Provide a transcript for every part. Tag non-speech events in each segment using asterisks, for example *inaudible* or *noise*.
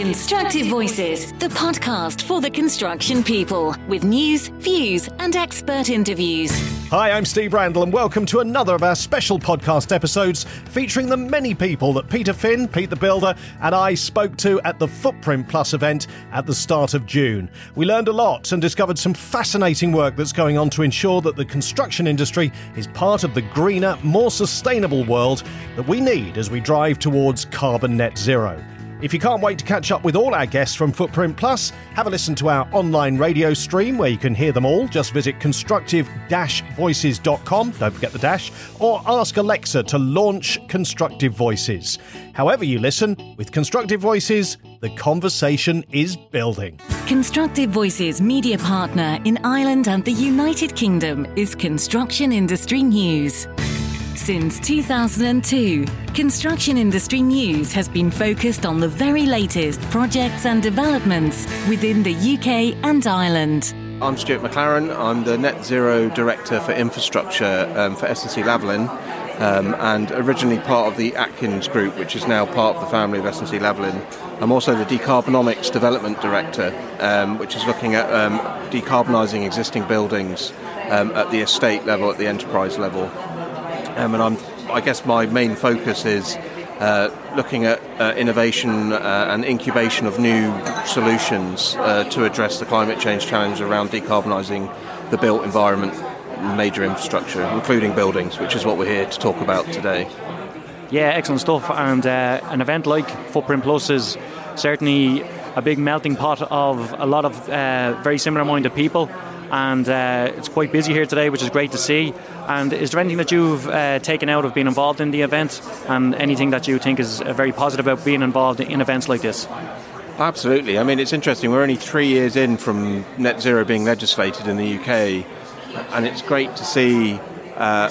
Constructive Voices, the podcast for the construction people, with news, views, and expert interviews. Hi, I'm Steve Randall, and welcome to another of our special podcast episodes featuring the many people that Peter Finn, Pete the Builder, and I spoke to at the Footprint Plus event at the start of June. We learned a lot and discovered some fascinating work that's going on to ensure that the construction industry is part of the greener, more sustainable world that we need as we drive towards carbon net zero. If you can't wait to catch up with all our guests from Footprint Plus, have a listen to our online radio stream where you can hear them all. Just visit constructive-voices.com, don't forget the dash, or ask Alexa to launch Constructive Voices. However you listen, with Constructive Voices, the conversation is building. Constructive Voices media partner in Ireland and the United Kingdom is Construction Industry News. Since 2002, Construction Industry News has been focused on the very latest projects and developments within the UK and Ireland. I'm Stuart McLaren. I'm the Net Zero Director for Infrastructure um, for SNC-Lavalin, um, and originally part of the Atkins Group, which is now part of the family of SNC-Lavalin. I'm also the Decarbonomics Development Director, um, which is looking at um, decarbonising existing buildings um, at the estate level, at the enterprise level. Um, and I'm, I guess my main focus is uh, looking at uh, innovation uh, and incubation of new solutions uh, to address the climate change challenge around decarbonising the built environment, major infrastructure, including buildings, which is what we're here to talk about today. Yeah, excellent stuff. And uh, an event like Footprint Plus is certainly a big melting pot of a lot of uh, very similar minded people and uh, it's quite busy here today, which is great to see. And is there anything that you've uh, taken out of being involved in the event, and anything that you think is uh, very positive about being involved in events like this? Absolutely. I mean, it's interesting. We're only three years in from net zero being legislated in the UK, and it's great to see uh,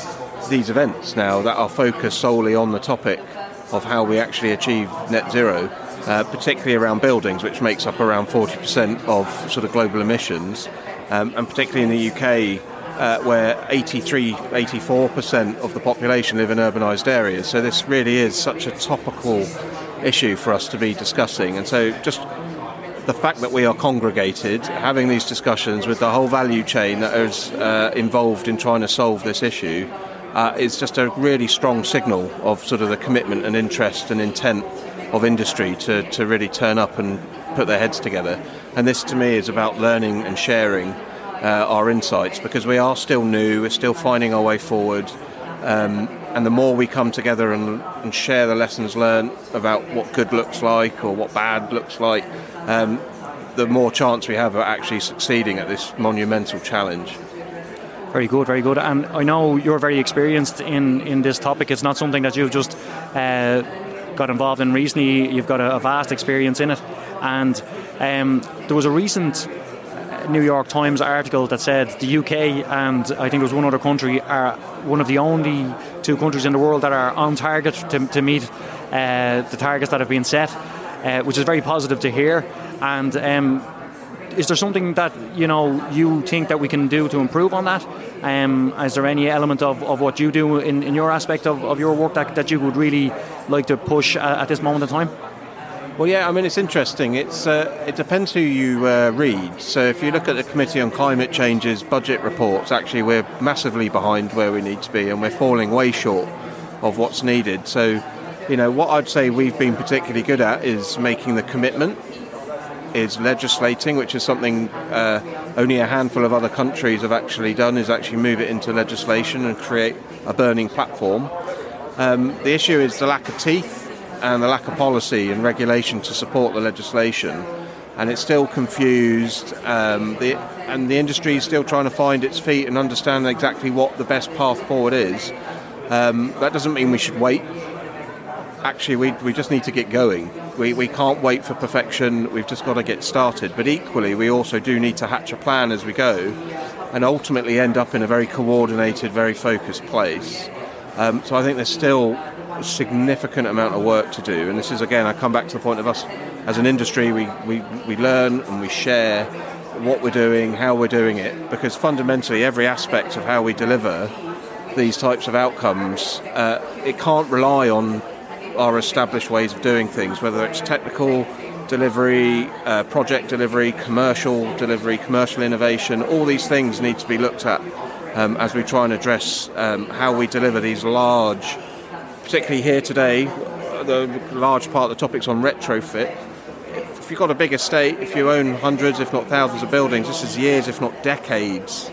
these events now that are focused solely on the topic of how we actually achieve net zero. Uh, particularly around buildings, which makes up around 40% of sort of global emissions um, and particularly in the UK, uh, where 83, 84% of the population live in urbanised areas. So this really is such a topical issue for us to be discussing. And so just the fact that we are congregated, having these discussions with the whole value chain that is uh, involved in trying to solve this issue, uh, is just a really strong signal of sort of the commitment and interest and intent of industry to, to really turn up and put their heads together. And this to me is about learning and sharing uh, our insights because we are still new, we're still finding our way forward. Um, and the more we come together and, and, share the lessons learned about what good looks like or what bad looks like, um, the more chance we have of actually succeeding at this monumental challenge. Very good, very good. And I know you're very experienced in, in this topic. It's not something that you've just uh, got involved in recently. You've got a, a vast experience in it. And um, there was a recent New York Times article that said the UK and I think it was one other country are one of the only two countries in the world that are on target to, to meet uh, the targets that have been set, uh, which is very positive to hear. And um, is there something that you know you think that we can do to improve on that? Um, is there any element of, of what you do in, in your aspect of, of your work that, that you would really like to push at this moment in time? Well, yeah, I mean, it's interesting. It's uh, It depends who you uh, read. So if you look at the Committee on Climate Change's budget reports, actually we're massively behind where we need to be and we're falling way short of what's needed. So, you know, what I'd say we've been particularly good at is making the commitment, is legislating, which is something uh, only a handful of other countries have actually done, is actually move it into legislation and create a burning platform. Um, the issue is the lack of teeth and the lack of policy and regulation to support the legislation. And it's still confused, um, the, and the industry is still trying to find its feet and understand exactly what the best path forward is. Um, that doesn't mean we should wait. Actually, we, we just need to get going. We, we can't wait for perfection, we've just got to get started. But equally, we also do need to hatch a plan as we go and ultimately end up in a very coordinated, very focused place. Um, so I think there's still significant amount of work to do. And this is, again, I come back to the point of us as an industry, we, we, we learn and we share what we're doing, how we're doing it, because fundamentally every aspect of how we deliver these types of outcomes, uh, it can't rely on our established ways of doing things, whether it's technical, delivery, uh, project delivery, commercial delivery, commercial innovation, all these things need to be looked at um, as we try and address um, how we deliver these large, particularly here today, the large part of the topics on retrofit. If you've got a big estate, if you own hundreds, if not thousands of buildings, this is years, if not decades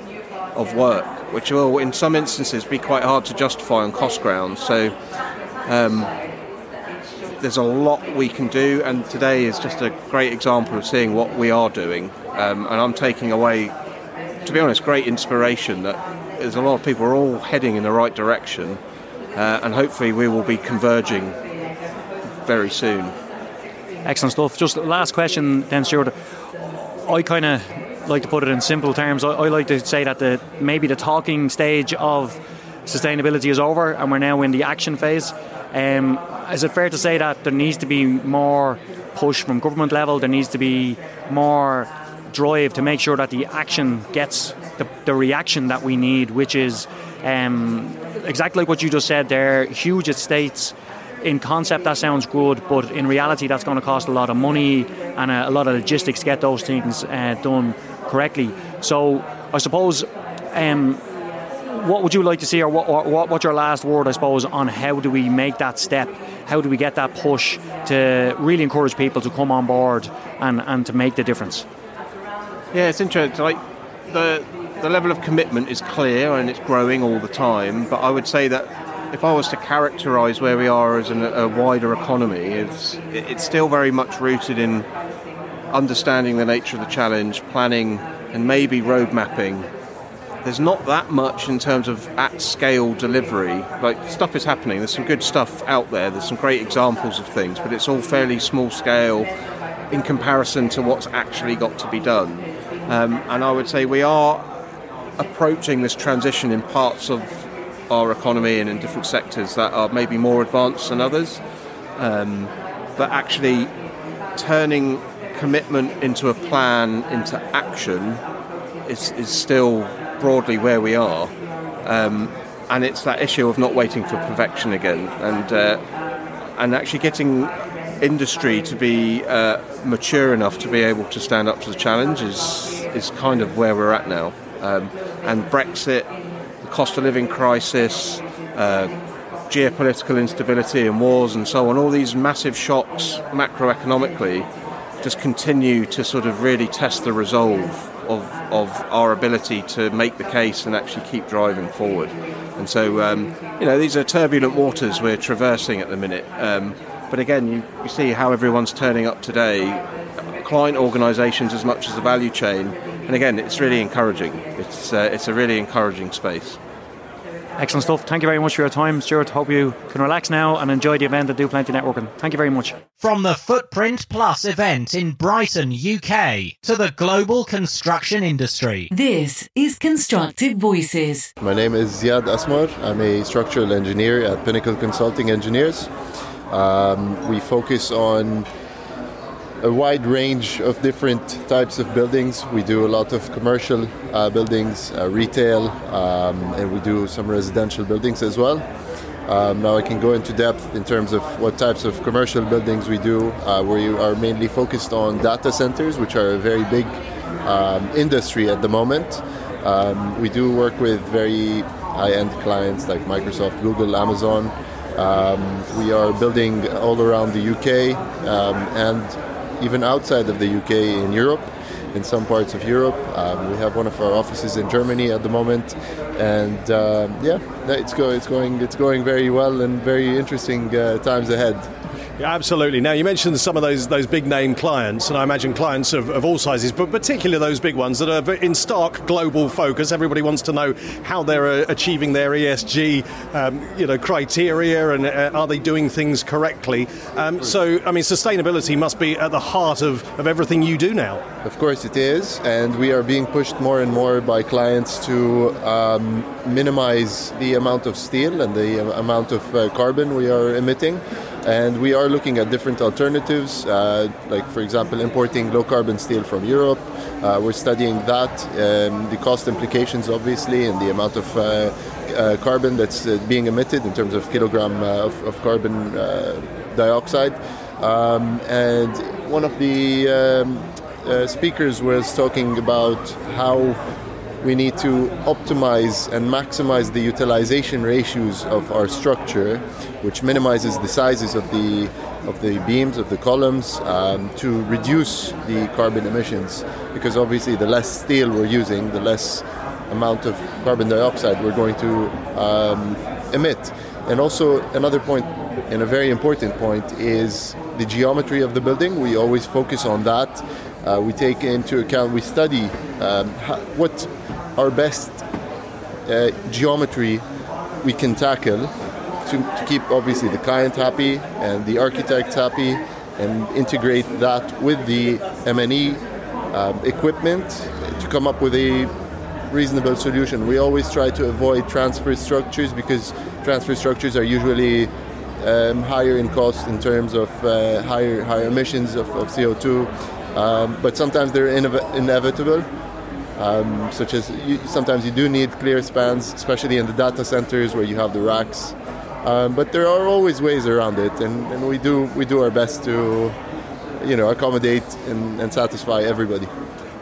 of work, which will, in some instances, be quite hard to justify on cost grounds. So, um, there's a lot we can do, and today is just a great example of seeing what we are doing. Um, and I'm taking away, to be honest, great inspiration that there's a lot of people are all heading in the right direction, uh, and hopefully we will be converging very soon. Excellent stuff. Just last question, then, Stuart. I kind of like to put it in simple terms. I, I like to say that the maybe the talking stage of sustainability is over, and we're now in the action phase. Um, is it fair to say that there needs to be more push from government level? There needs to be more drive to make sure that the action gets the, the reaction that we need, which is um, exactly like what you just said there huge estates. In concept, that sounds good, but in reality, that's going to cost a lot of money and a, a lot of logistics to get those things uh, done correctly. So, I suppose um, what would you like to see, or what, what, what's your last word, I suppose, on how do we make that step? How do we get that push to really encourage people to come on board and, and to make the difference? Yeah, it's interesting. Like the the level of commitment is clear and it's growing all the time. But I would say that if I was to characterise where we are as an, a wider economy, it's it's still very much rooted in understanding the nature of the challenge, planning, and maybe road mapping there's not that much in terms of at scale delivery. Like stuff is happening. There's some good stuff out there. There's some great examples of things, but it's all fairly small scale in comparison to what's actually got to be done. Um, and I would say we are approaching this transition in parts of our economy and in different sectors that are maybe more advanced than others. Um, but actually turning commitment into a plan into action is, is still broadly where we are. Um, and it's that issue of not waiting for perfection again, and uh, and actually getting industry to be uh, mature enough to be able to stand up to the challenge is is kind of where we're at now. Um, and Brexit, the cost of living crisis, uh, geopolitical instability and wars and so on, all these massive shocks macroeconomically just continue to sort of really test the resolve of, of our ability to make the case and actually keep driving forward. And so, um, you know, these are turbulent waters we're traversing at the minute. Um, but again, you, you see how everyone's turning up today, client organisations as much as the value chain. And again, it's really encouraging. It's, uh, it's a really encouraging space. Excellent stuff. Thank you very much for your time, Stuart. Hope you can relax now and enjoy the event at Do Plenty Networking. Thank you very much. From the Footprint Plus event in Brighton, UK, to the global construction industry. This is Constructive Voices. My name is Ziad Asmar. I'm a structural engineer at Pinnacle Consulting Engineers. Um, we focus on a wide range of different types of buildings. We do a lot of commercial uh, buildings, uh, retail, um, and we do some residential buildings as well. Um, now I can go into depth in terms of what types of commercial buildings we do. Uh, we are mainly focused on data centers, which are a very big um, industry at the moment. Um, we do work with very high-end clients like Microsoft, Google, Amazon. Um, we are building all around the UK um, and even outside of the UK in Europe, in some parts of Europe. Um, we have one of our offices in Germany at the moment, and uh, yeah, it's, go, it's going it's going very well and very interesting uh, times ahead. Yeah, absolutely. Now you mentioned some of those those big name clients, and I imagine clients of, of all sizes, but particularly those big ones that are in stark global focus. Everybody wants to know how they're uh, achieving their ESG, um, you know, criteria, and uh, are they doing things correctly. Um, so, I mean, sustainability must be at the heart of, of everything you do now. Of course, it is, and we are being pushed more and more by clients to um, minimize the amount of steel and the amount of uh, carbon we are emitting and we are looking at different alternatives, uh, like for example importing low carbon steel from Europe. Uh, we're studying that, um, the cost implications obviously, and the amount of uh, uh carbon that's uh, being emitted in terms of kilogram uh, of, of, carbon dioxide. Um, and one of the um, speakers was talking about how we need to optimize and maximize the utilization ratios of our structure, which minimizes the sizes of the of the beams of the columns um, to reduce the carbon emissions. Because obviously, the less steel we're using, the less amount of carbon dioxide we're going to um, emit. And also another point, and a very important point, is the geometry of the building. We always focus on that. Uh, we take into account, we study um, what our best uh, geometry we can tackle to, to, keep obviously the client happy and the architect happy and integrate that with the M&E um, equipment to come up with a reasonable solution. We always try to avoid transfer structures because transfer structures are usually um, higher in cost in terms of uh, higher higher emissions of, of CO2, um, but sometimes they're inev- inevitable. Um, such as you, sometimes you do need clear spans, especially in the data centers where you have the racks. Um, but there are always ways around it, and, and, we do we do our best to, you know, accommodate and, and satisfy everybody.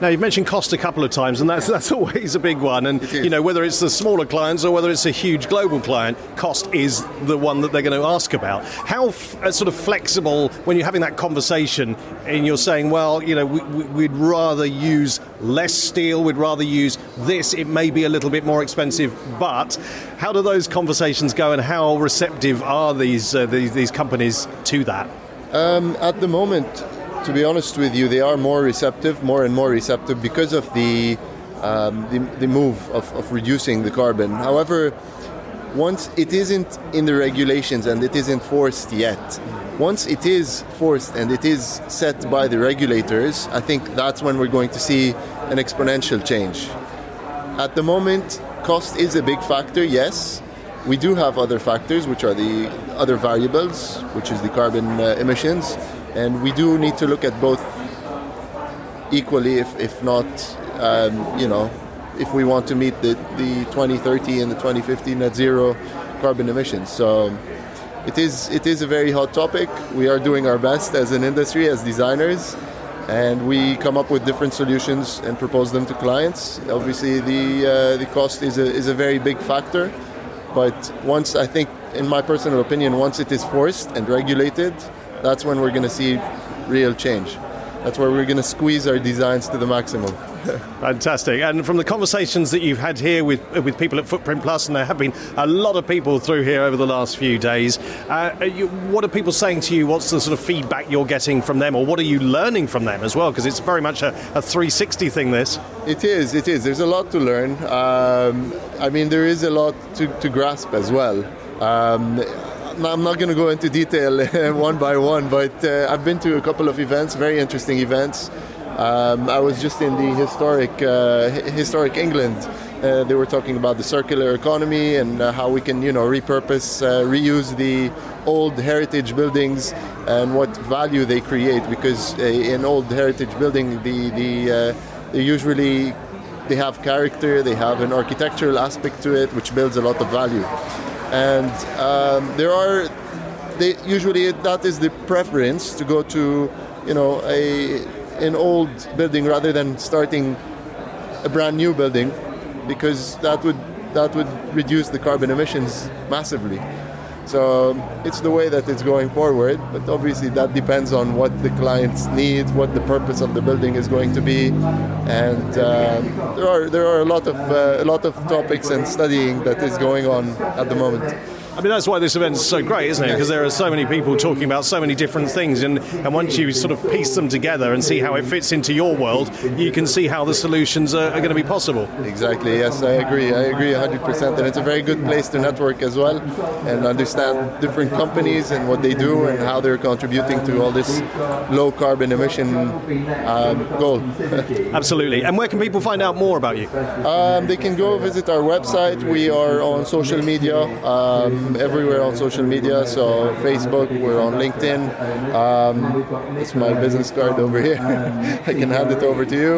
Now you've mentioned cost a couple of times, and that's *laughs* that's always a big one. And you know whether it's the smaller clients or whether it's a huge global client, cost is the one that they're going to ask about. How f- uh, sort of flexible when you're having that conversation and you're saying, well, you know, we, we'd rather use less steel, we'd rather use this. It may be a little bit more expensive, but how do those conversations go, and how receptive are these uh, these, these companies to that? Um, at the moment, to be honest with you, they are more receptive, more and more receptive because of the um, the, the, move of, of reducing the carbon. However, once it isn't in the regulations and it isn't forced yet, once it is forced and it is set by the regulators, I think that's when we're going to see an exponential change. At the moment, cost is a big factor, yes. We do have other factors, which are the other variables, which is the carbon uh, emissions and we do need to look at both equally, if, if not, um, you know, if we want to meet the, the 2030 and the 2050 net zero carbon emissions. So it is it is a very hot topic. We are doing our best as an industry, as designers, and we come up with different solutions and propose them to clients. Obviously, the uh, the cost is a is a very big factor, but once I think, in my personal opinion, once it is forced and regulated, that's when we're going to see real change. That's where we're going to squeeze our designs to the maximum. *laughs* Fantastic. And from the conversations that you've had here with with people at Footprint Plus, and there have been a lot of people through here over the last few days, uh, you, what are people saying to you? What's the sort of feedback you're getting from them, or what are you learning from them as well? Because it's very much a, a, 360 thing, this. It is, it is. There's a lot to learn. Um, I mean, there is a lot to, to grasp as well. Um, I'm not going to go into detail *laughs* one by one, but uh, I've been to a couple of events, very interesting events. Um, I was just in the historic uh, historic England. Uh, they were talking about the circular economy and uh, how we can, you know, repurpose, uh, reuse the old heritage buildings and what value they create. Because uh, in old heritage building, the the they usually they have character, they have an architectural aspect to it, which builds a lot of value and um, there are they usually that is the preference to go to you know a an old building rather than starting a brand new building because that would that would reduce the carbon emissions massively. So it's the way that it's going forward, but obviously that depends on what the clients need, what the purpose of the building is going to be, and uh, there are there are a lot of uh, a lot of topics and studying that is going on at the moment. I mean, that's why this event is so great, isn't it? Because there are so many people talking about so many different things, and, and once you sort of piece them together and see how it fits into your world, you can see how the solutions are, are going to be possible. Exactly, yes, I agree. I agree 100%. And it's a very good place to network as well and understand different companies and what they do and how they're contributing to all this low carbon emission um, goal. *laughs* Absolutely. And where can people find out more about you? Um, they can go visit our website. We are on social media. Um, everywhere on social media. So Facebook, we're on LinkedIn. Um, it's my business card over here. *laughs* I can hand it over to you.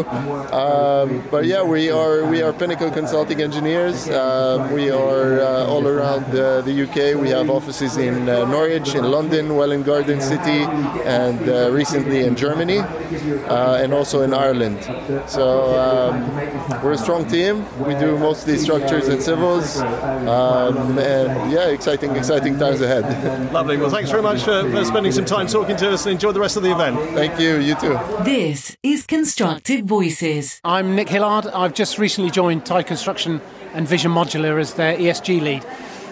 Um, but yeah, we are we are Pinnacle Consulting Engineers. Um, we are uh, all around uh, the UK. We have offices in uh, Norwich, in London, Welwyn Garden City, and uh, recently in Germany, uh, and also in Ireland. So um, we're a strong team. We do mostly structures and civils, um, and yeah, exciting, exciting times ahead. Lovely. Well, thanks very much for, for spending some time talking to us and enjoy the rest of the event. Thank you. You too. This is Constructive Voices. I'm Nick Hillard. I've just recently joined Tide Construction and Vision Modular as their ESG lead.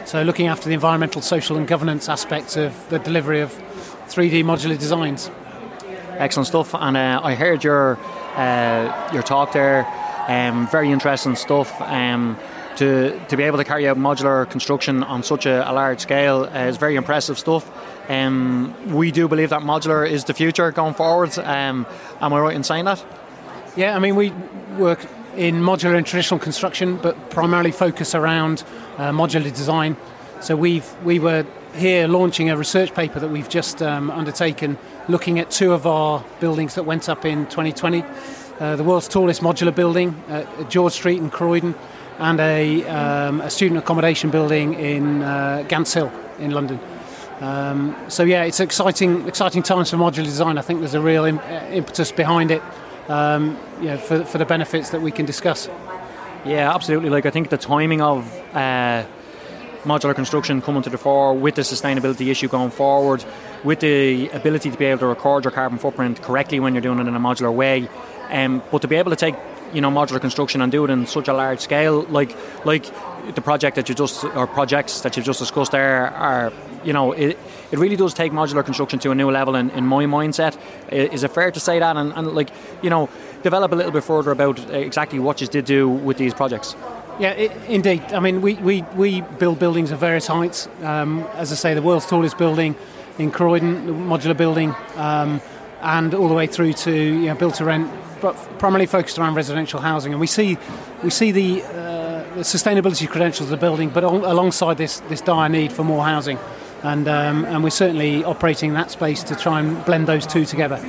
So, looking after the environmental, social, and governance aspects of the delivery of 3D modular designs. Excellent stuff. And uh, I heard your uh, your talk there. Um, very interesting stuff. Um, to, to be able to carry out modular construction on such a, a large scale uh, is very impressive stuff. Um, we do believe that modular is the future going forward. Um, am I right in saying that? Yeah, I mean, we work in modular and traditional construction, but primarily focus around uh, modular design. So we've we were here launching a research paper that we've just um, undertaken, looking at two of our buildings that went up in 2020. Uh, the world's tallest modular building at George Street in Croydon, and a, um, a student accommodation building in uh, Gants Hill in London. Um, so yeah, it's exciting, exciting times for modular design. I think there's a real Im- impetus behind it, um, you know, for, for the benefits that we can discuss. Yeah, absolutely. Like I think the timing of uh, modular construction coming to the fore with the sustainability issue going forward, with the ability to be able to record your carbon footprint correctly when you're doing it in a modular way, um, but to be able to take you know modular construction and do it in such a large scale, like like the project that you just or projects that you've just discussed there are you know it, it really does take modular construction to a new level in, in my mindset. Is it fair to say that and, and like you know develop a little bit further about exactly what you did do with these projects? Yeah, it, indeed. I mean, we, we, we build buildings of various heights. Um, as I say, the world's tallest building in Croydon, modular building, um, and all the way through to you know, built to rent, but primarily focused around residential housing. And we see we see the, uh, the sustainability credentials of the building, but al- alongside this this dire need for more housing, and um, and we're certainly operating that space to try and blend those two together.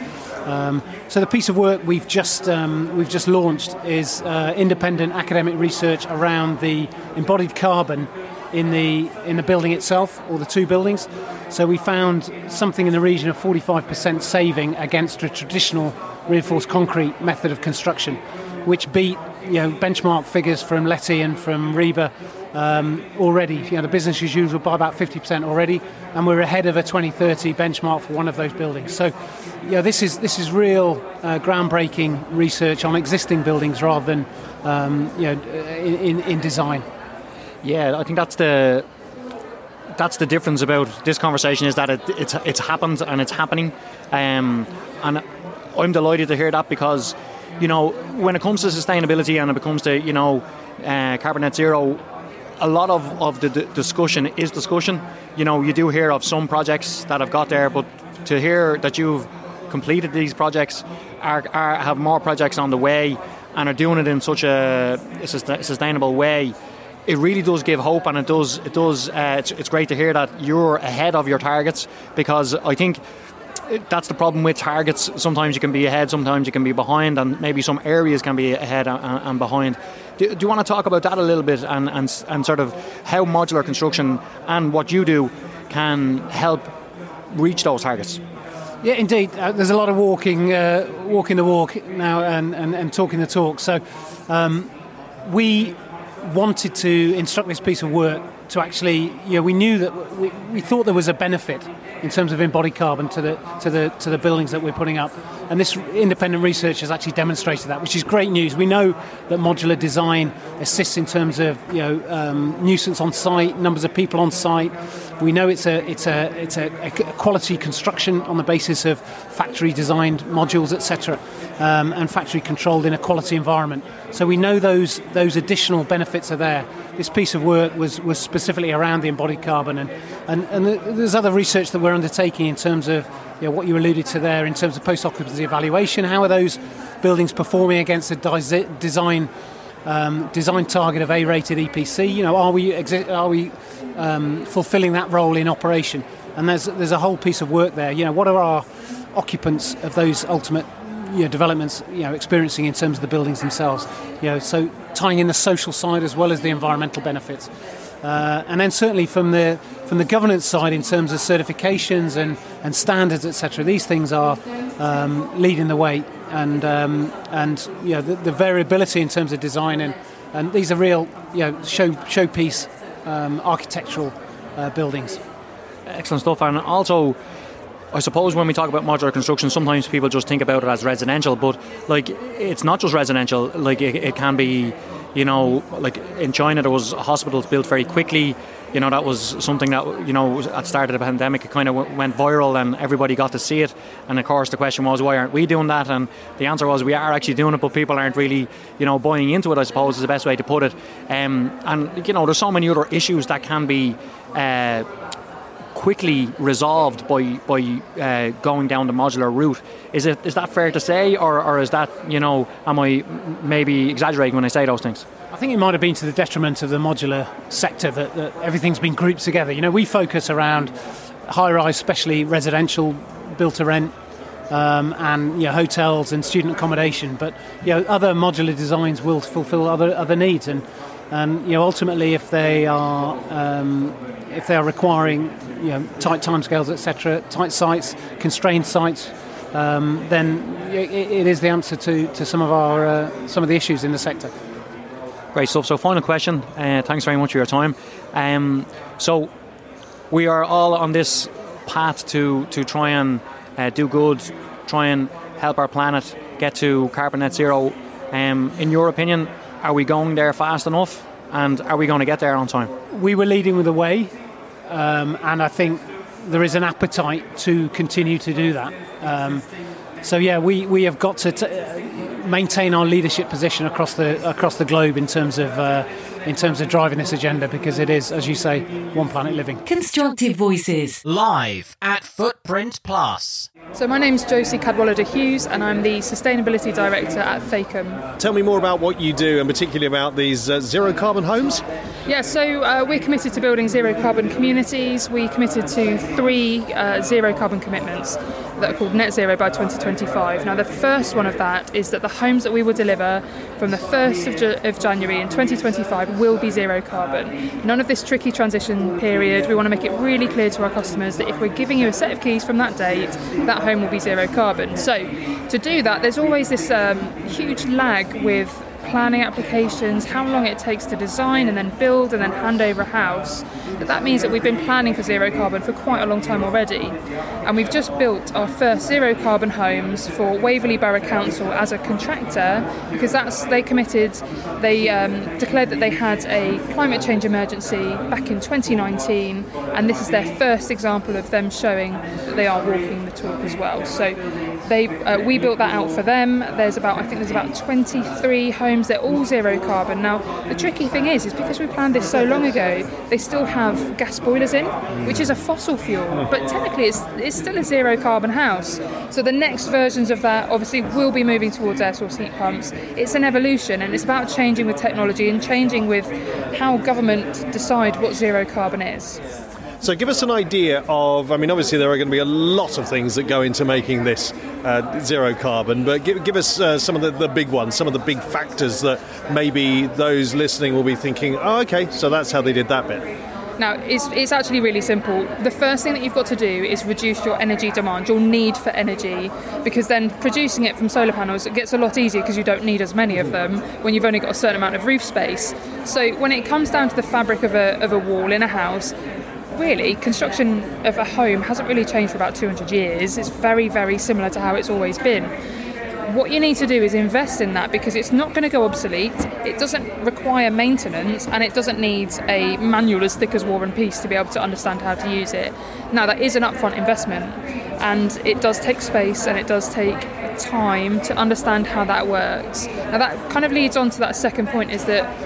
Um, so the piece of work we've just um, we've just launched is uh, independent academic research around the embodied carbon in the in the building itself or the two buildings. So we found something in the region of 45% saving against a traditional reinforced concrete method of construction, which beat you know benchmark figures from LETI and from RIBA um, already. You know the business as usual by about 50% already, and we're ahead of a 2030 benchmark for one of those buildings. So yeah, this is this is real uh, groundbreaking research on existing buildings rather than um, you know in, in, in design. Yeah, I think that's the that's the difference about this conversation is that it, it's it's happened and it's happening, um, and I'm delighted to hear that because you know when it comes to sustainability and it comes to you know uh, carbon net zero, a lot of, of the d- discussion is discussion. You know, you do hear of some projects that have got there, but to hear that you've completed these projects, are, are have more projects on the way, and are doing it in such a sustainable way it really does give hope, and it does. It does. Uh, it's, it's great to hear that you're ahead of your targets because I think that's the problem with targets. Sometimes you can be ahead, sometimes you can be behind, and maybe some areas can be ahead and, and behind. Do, do, you want to talk about that a little bit and, and, and sort of how modular construction and what you do can help reach those targets? Yeah, indeed. Uh, there's a lot of walking, uh, walking the walk now, and, and, and talking the talk. So um, we wanted to instruct this piece of work to actually, you know, we knew that we, we thought there was a benefit in terms of embodied carbon to the to the to the buildings that we're putting up, and this independent research has actually demonstrated that, which is great news. We know that modular design assists in terms of you know um, nuisance on site, numbers of people on site. We know it's a it's a it's a, a quality construction on the basis of factory designed modules, etc., um, and factory controlled in a quality environment. So we know those those additional benefits are there. This piece of work was was specifically around the embodied carbon, and and, and there's other research that we're undertaking in terms of you know, what you alluded to there in terms of post occupancy evaluation. How are those buildings performing against the design um, design target of A-rated EPC. You know, are we exi- are we um, fulfilling that role in operation? And there's there's a whole piece of work there. You know, what are our occupants of those ultimate you know, developments you know experiencing in terms of the buildings themselves? You know, so tying in the social side as well as the environmental benefits. Uh, and then certainly from the from the governance side in terms of certifications and, and standards etc these things are um, leading the way and um, and you know the, the, variability in terms of design and, and these are real you know show showpiece um, architectural uh, buildings excellent stuff and also I suppose when we talk about modular construction, sometimes people just think about it as residential, but like it's not just residential. Like it, it can be you know, like in China, there was hospitals built very quickly. You know, that was something that you know at start of the pandemic, it kind of went viral and everybody got to see it. And of course, the question was, why aren't we doing that? And the answer was, we are actually doing it, but people aren't really, you know, buying into it. I suppose is the best way to put it. Um, and you know, there's so many other issues that can be. Uh, quickly resolved by by uh, going down the modular route. Is it is that fair to say, or, or is that you know am I maybe exaggerating when I say those things? I think it might have been to the detriment of the modular sector that, that everything's been grouped together. You know, we focus around high-rise, especially residential, built to rent, um, and you know, hotels and student accommodation. But you know, other modular designs will fulfil other other needs, and and you know, ultimately, if they are um, if they are requiring you know, tight timescales, etc., tight sites, constrained sites, um, then it, it is the answer to, to some of our uh, some of the issues in the sector. Great stuff. So, final question. Uh, thanks very much for your time. Um, so, we are all on this path to to try and uh, do good, try and help our planet get to carbon net zero. Um, in your opinion, are we going there fast enough? And are we going to get there on time? We were leading the way um, and I think there is an appetite to continue to do that. Um, so yeah, we, we have got to t- uh, maintain our leadership position across the across the globe in terms of uh, in terms of driving this agenda because it is, as you say, one planet living. Constructive voices live at Footprint Plus. So my name is Josie Cadwallader Hughes, and I'm the sustainability director at Thakeham. Tell me more about what you do, and particularly about these uh, zero carbon homes. Yeah, so uh, we're committed to building zero carbon communities. We committed to three uh, zero carbon commitments that are called Net Zero by 2025. Now, the first one of that is that the homes that we will deliver from the 1st of, of January in 2025 will be zero carbon. None of this tricky transition period. We want to make it really clear to our customers that if we're giving you a set of keys from that date, that home will be zero carbon. So, to do that, there's always this um, huge lag with planning applications, how long it takes to design and then build and then hand over a house, that, that means that we've been planning for zero carbon for quite a long time already. And we've just built our first zero carbon homes for Waverley Borough Council as a contractor because that's they committed, they um, declared that they had a climate change emergency back in 2019, and this is their first example of them showing that they are walking the talk as well. So they uh, we built that out for them. There's about I think there's about 23 homes. They're all zero carbon. Now the tricky thing is, is because we planned this so long ago, they still have gas boilers in, which is a fossil fuel, but technically it's it's still a zero carbon house. So the next versions of that obviously will be moving towards air source heat pumps. It's an evolution, and it's about changing with technology and changing with how government decide what zero carbon is. So, give us an idea of. I mean, obviously, there are going to be a lot of things that go into making this uh, zero carbon, but give, give us uh, some of the, the, big ones, some of the big factors that maybe those listening will be thinking, oh, okay, so that's how they did that bit. Now, it's, it's actually really simple. The first thing that you've got to do is reduce your energy demand, your need for energy, because then producing it from solar panels it gets a lot easier because you don't need as many of them when you've only got a certain amount of roof space. So, when it comes down to the fabric of a, of a wall in a house, really, construction of a home hasn't really changed for about 200 years. It's very, very similar to how it's always been. What you need to do is invest in that because it's not going to go obsolete, it doesn't require maintenance, and it doesn't need a manual as thick as War and Peace to be able to understand how to use it. Now, that is an upfront investment, and it does take space and it does take time to understand how that works. Now, that kind of leads on to that second point is that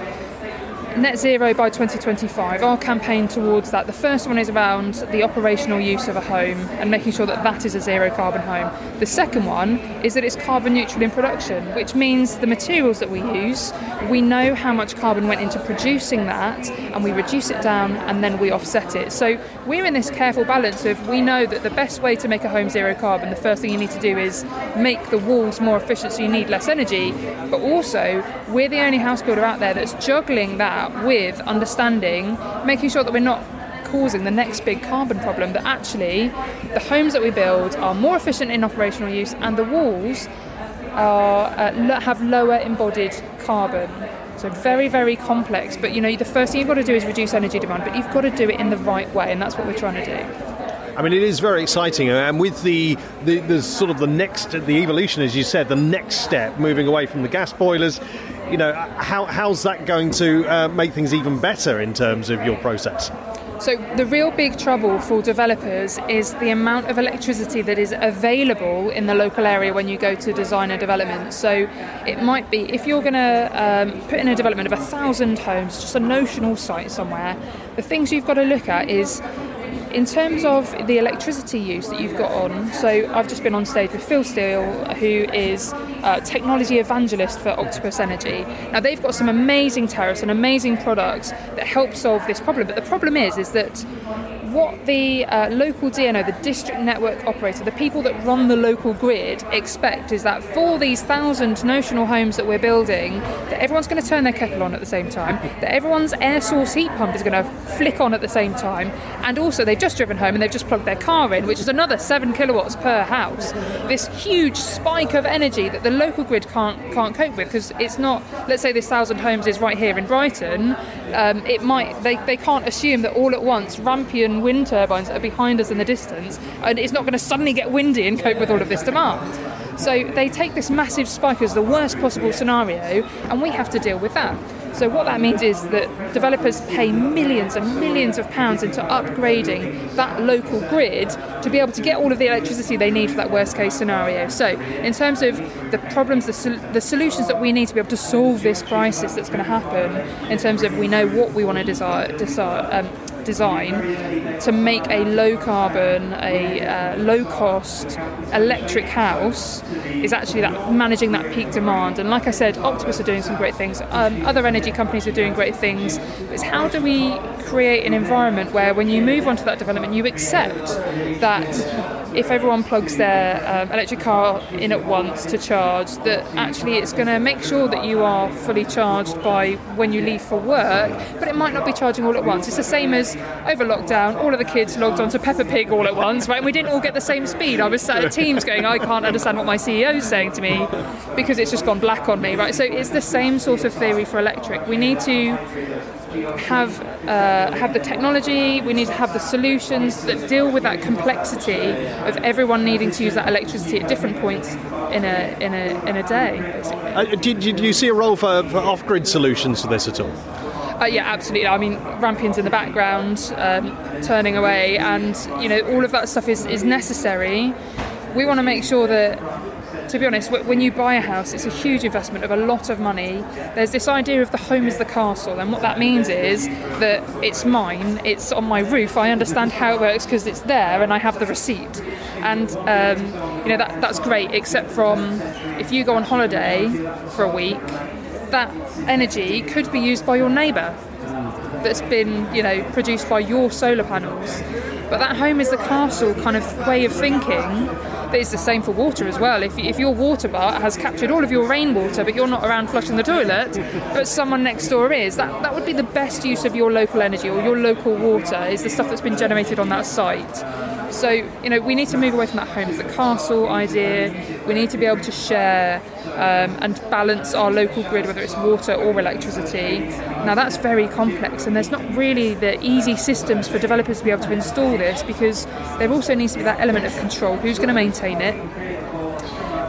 net zero by 2025, our campaign towards that, the first one is around the operational use of a home and making sure that that is a zero carbon home. The second one is that it's carbon neutral in production, which means the materials that we use, we know how much carbon went into producing that and we reduce it down and then we offset it. So we're in this careful balance of we know that the best way to make a home zero carbon, the first thing you need to do is make the walls more efficient so you need less energy, but also we're the only house builder out there that's juggling that with understanding, making sure that we're not causing the next big carbon problem that actually the homes that we build are more efficient in operational use and the walls are, uh, have lower embodied carbon. So very, very complex. But you know, the first thing you've got to do is reduce energy demand, but you've got to do it in the right way, and that's what we're trying to do. I mean, it is very exciting, and with the, the, the sort of the next, the evolution, as you said, the next step, moving away from the gas boilers, you know, how, how's that going to uh, make things even better in terms of your process? So, the real big trouble for developers is the amount of electricity that is available in the local area when you go to design a development. So, it might be if you're going to um, put in a development of a thousand homes, just a notional site somewhere, the things you've got to look at is in terms of the electricity use that you've got on, so I've just been on stage with Phil Steele, who is a technology evangelist for Octopus Energy. Now they've got some amazing tariffs and amazing products that help solve this problem. But the problem is, is that what the uh, local DNO, the district network operator, the people that run the local grid expect is that for these thousand notional homes that we're building, that everyone's going to turn their kettle on at the same time, that everyone's air source heat pump is going to flick on at the same time, and also they've just driven home and they've just plugged their car in, which is another seven kilowatts per house. This huge spike of energy that the local grid can't can't cope with because it's not. Let's say this thousand homes is right here in Brighton. Um, it might they, they can't assume that all at once Rampion wind turbines that are behind us in the distance, and it's not going to suddenly get windy and cope with all of this demand. So they take this massive spike as the worst possible scenario, and we have to deal with that. So what that means is that developers pay millions and millions of pounds into upgrading that local grid to be able to get all of the electricity they need for that worst case scenario. So in terms of the problems, the, sol- the solutions that we need to be able to solve this crisis that's going to happen, in terms of we know what we want to desire, desire um, design to make a low carbon, a uh, low cost electric house is actually that managing that peak demand. And like I said, Octopus are doing some great things. Um, other energy companies are doing great things. It's how do we create an environment where when you move onto that development, you accept that if everyone plugs their um, electric car in at once to charge, that actually it's going to make sure that you are fully charged by when you leave for work, but it might not be charging all at once. It's the same as over lockdown, all of the kids logged onto Peppa Pig all at once, right? And we didn't all get the same speed. I was sat at Teams going, I can't understand what my CEO is saying to me because it's just gone black on me, right? So it's the same sort of theory for electric. We need to have uh, have the technology. We need to have the solutions that deal with that complexity of everyone needing to use that electricity at different points in a in a in a day. Basically. Uh, did, did you see a role for, for off-grid solutions to this at all? Uh, yeah, absolutely. I mean, Rampion's in the background, um, turning away, and you know all of that stuff is, is necessary. We want to make sure that to be honest, when you buy a house, it's a huge investment of a lot of money. There's this idea of the home is the castle, and what that means is that it's mine, it's on my roof. I understand how it works because it's there, and I have the receipt. And um, you know that that's great, except from if you go on holiday for a week, that energy could be used by your neighbour that's been you know produced by your solar panels. But that home is the castle kind of way of thinking but it's the same for water as well. If, if your water butt has captured all of your rainwater, but you're not around flushing the toilet, but someone next door is, that, that would be the best use of your local energy or your local water, is the stuff that's been generated on that site. So, you know, we need to move away from that home as a castle idea. We need to be able to share um, and balance our local grid, whether it's water or electricity. Now, that's very complex, and there's not really the easy systems for developers to be able to install this because there also needs to be that element of control who's going to maintain it,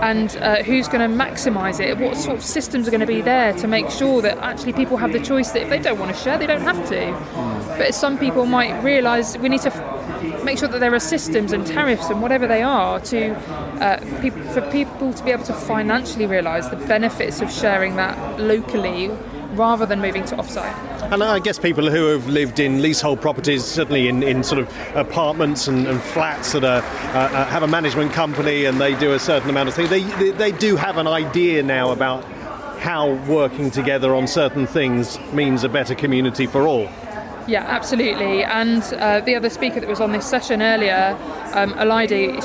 and uh, who's going to maximise it, what sort of systems are going to be there to make sure that actually people have the choice that if they don't want to share, they don't have to. But some people might realise we need to make sure that there are systems and tariffs and whatever they are to uh, pe- for people to be able to financially realise the benefits of sharing that locally rather than moving to offsite. And I guess people who have lived in leasehold properties, certainly in, in sort of apartments and, and flats that are, uh, uh, have a management company and they do a certain amount of things, they, they, they do have an idea now about how working together on certain things means a better community for all. Yeah, absolutely. And uh, the other speaker that was on this session earlier, um,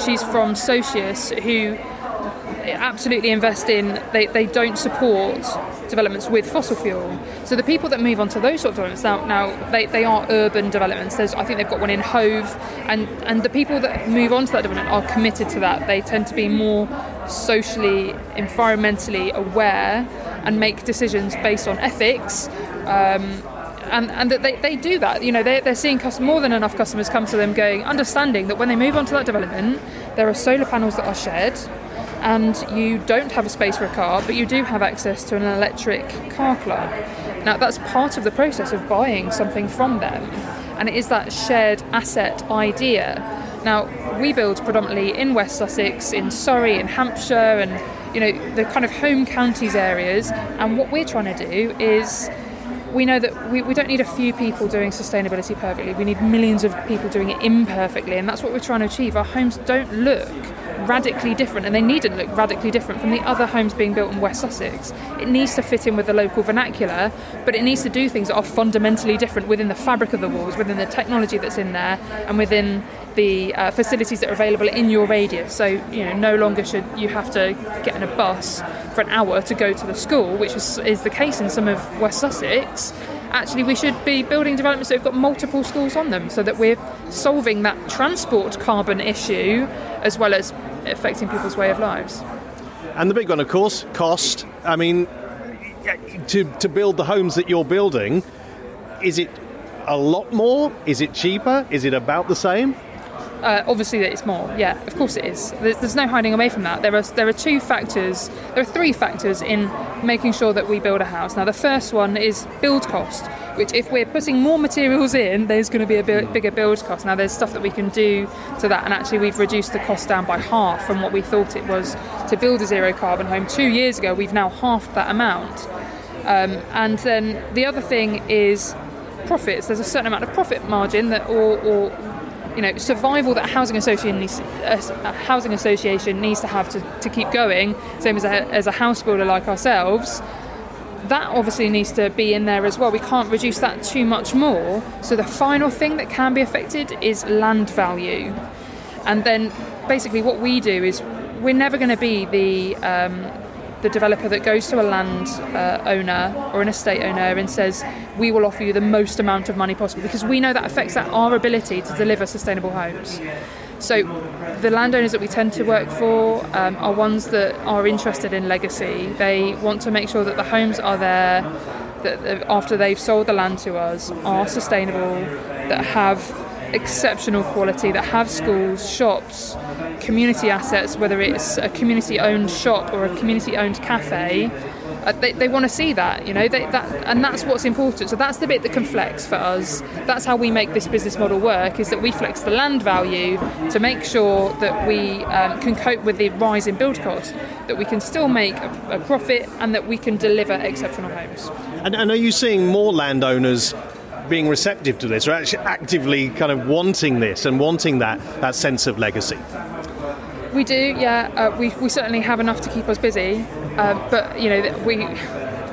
she's from Socius, who absolutely invest in, they, they don't support developments with fossil fuel. So the people that move on to those sort of developments now, now they, they are urban developments. There's, I think they've got one in Hove, and, and the people that move on to that development are committed to that. They tend to be more socially, environmentally aware and make decisions based on ethics. Um, and, and that they, they do that. You know, they're, they're seeing more than enough customers come to them going, understanding that when they move on to that development, there are solar panels that are shared, and you don't have a space for a car, but you do have access to an electric car club. Now, that's part of the process of buying something from them, and it is that shared asset idea. Now, we build predominantly in West Sussex, in Surrey, in Hampshire, and you know the kind of home counties areas. And what we're trying to do is we know that we, we don't need a few people doing sustainability perfectly. We need millions of people doing it imperfectly, and that's what we're trying to achieve. Our homes don't look radically different, and they needn't look radically different from the other homes being built in West Sussex. It needs to fit in with the local vernacular, but it needs to do things that are fundamentally different within the fabric of the walls, within the technology that's in there, and within the uh, facilities that are available in your radius. So, you know, no longer should you have to get in a bus for an hour to go to the school, which is, is the case in some of West Sussex actually we should be building developments that have got multiple schools on them so that we're solving that transport carbon issue as well as affecting people's way of lives. And the big one, of course, cost. I mean, to, to build the homes that you're building, is it a lot more? Is it cheaper? Is it about the same? Uh, obviously, that it's more. Yeah, of course it is. There's, there's, no hiding away from that. There are there are two factors. There are three factors in making sure that we build a house. Now, the first one is build cost, which if we're putting more materials in, there's going to be a bit bigger build cost. Now, there's stuff that we can do to that, and actually, we've reduced the cost down by half from what we thought it was to build a zero carbon home two years ago. We've now halved that amount. Um, and then the other thing is profits. There's a certain amount of profit margin that, or, or you know, survival that a housing association needs, a housing association needs to have to, to keep going, same as a, as a house builder like ourselves, that obviously needs to be in there as well. We can't reduce that too much more. So the final thing that can be affected is land value. And then basically what we do is we're never going to be the um, the developer that goes to a land uh, owner or an estate owner and says, we will offer you the most amount of money possible because we know that affects that, our ability to deliver sustainable homes. So the landowners that we tend to work for um, are ones that are interested in legacy. They want to make sure that the homes are there, that after they've sold the land to us, are sustainable, that have exceptional quality, that have schools, shops, community assets, whether it's a community owned shop or a community owned cafe, uh, they, they want to see that, you know, they, that, and that's what's important. So that's the bit that can flex for us. That's how we make this business model work, is that we flex the land value to make sure that we um, can cope with the rise in build cost, that we can still make a, a profit, and that we can deliver exceptional homes. And, and are you seeing more landowners being receptive to this, or actually actively kind of wanting this and wanting that, that sense of legacy? We do, yeah. Uh, we, we certainly have enough to keep us busy, uh, but you know we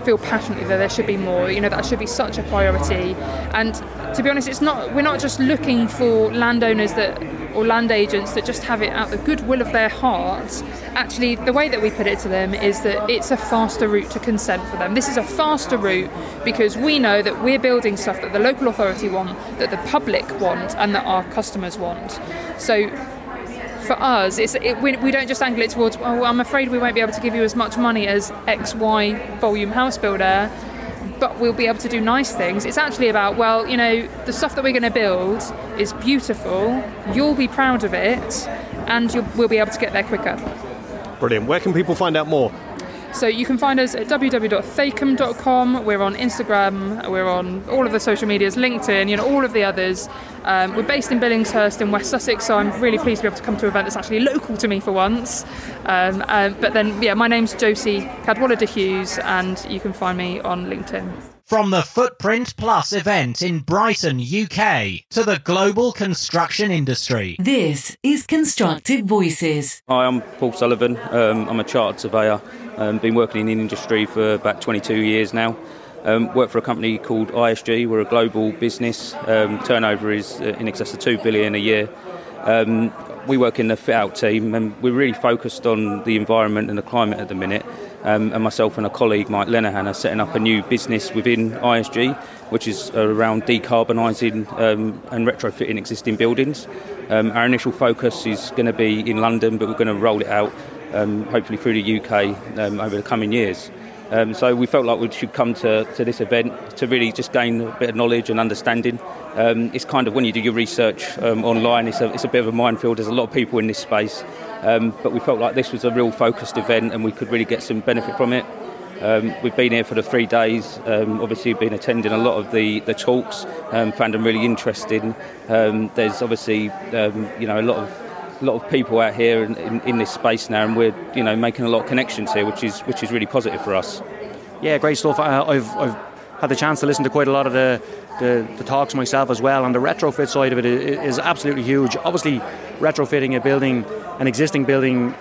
feel passionately that there should be more. You know that should be such a priority. And to be honest, it's not. We're not just looking for landowners that or land agents that just have it out the goodwill of their hearts. Actually, the way that we put it to them is that it's a faster route to consent for them. This is a faster route because we know that we're building stuff that the local authority want, that the public want, and that our customers want. So for us, it, we, we, don't just angle it towards, well, I'm afraid we won't be able to give you as much money as X, Y volume house builder, but we'll be able to do nice things. It's actually about, well, you know, the stuff that we're going to build is beautiful, you'll be proud of it, and we'll be able to get there quicker. Brilliant. Where can people find out more? So you can find us at www.thakeham.com. We're on Instagram. We're on all of the social medias, LinkedIn, you know, all of the others. Um, we're based in Billingshurst in West Sussex, so I'm really pleased to be able to come to an event that's actually local to me for once. Um, uh, but then, yeah, my name's Josie Cadwallader Hughes, and you can find me on LinkedIn. From the Footprint Plus event in Brighton, UK, to the global construction industry. This is Constructive Voices. Hi, I'm Paul Sullivan. Um, I'm a chartered surveyor. Um, been working in the industry for about 22 years now. Um, work for a company called ISG. We're a global business. Um, turnover is uh, in excess of two billion a year. Um, we work in the fit out team, and we're really focused on the environment and the climate at the minute. Um, and myself and a colleague, Mike Lenahan, are setting up a new business within ISG, which is around decarbonising um, and retrofitting existing buildings. Um, our initial focus is going to be in London, but we're going to roll it out um, hopefully through the UK um, over the coming years. Um, so we felt like we should come to, to this event to really just gain a bit of knowledge and understanding. It's kind of when you do your research online, it's a, it's a bit of a minefield. There's a lot of people in this space, um, but we felt like this was a real focused event and we could really get some benefit from it. Um, we've been here for the three days. Um, obviously, been attending a lot of the, the talks. Um, found them really interesting. Um, there's obviously um, you know a lot of a lot of people out here in, in, in, this space now, and we're you know making a lot of connections here, which is which is really positive for us. Yeah, great stuff. Uh, I've, I've had the chance to listen to quite a lot of the, the, the talks myself as well, and the retrofit side of it is absolutely huge. Obviously, retrofitting a building, an existing building,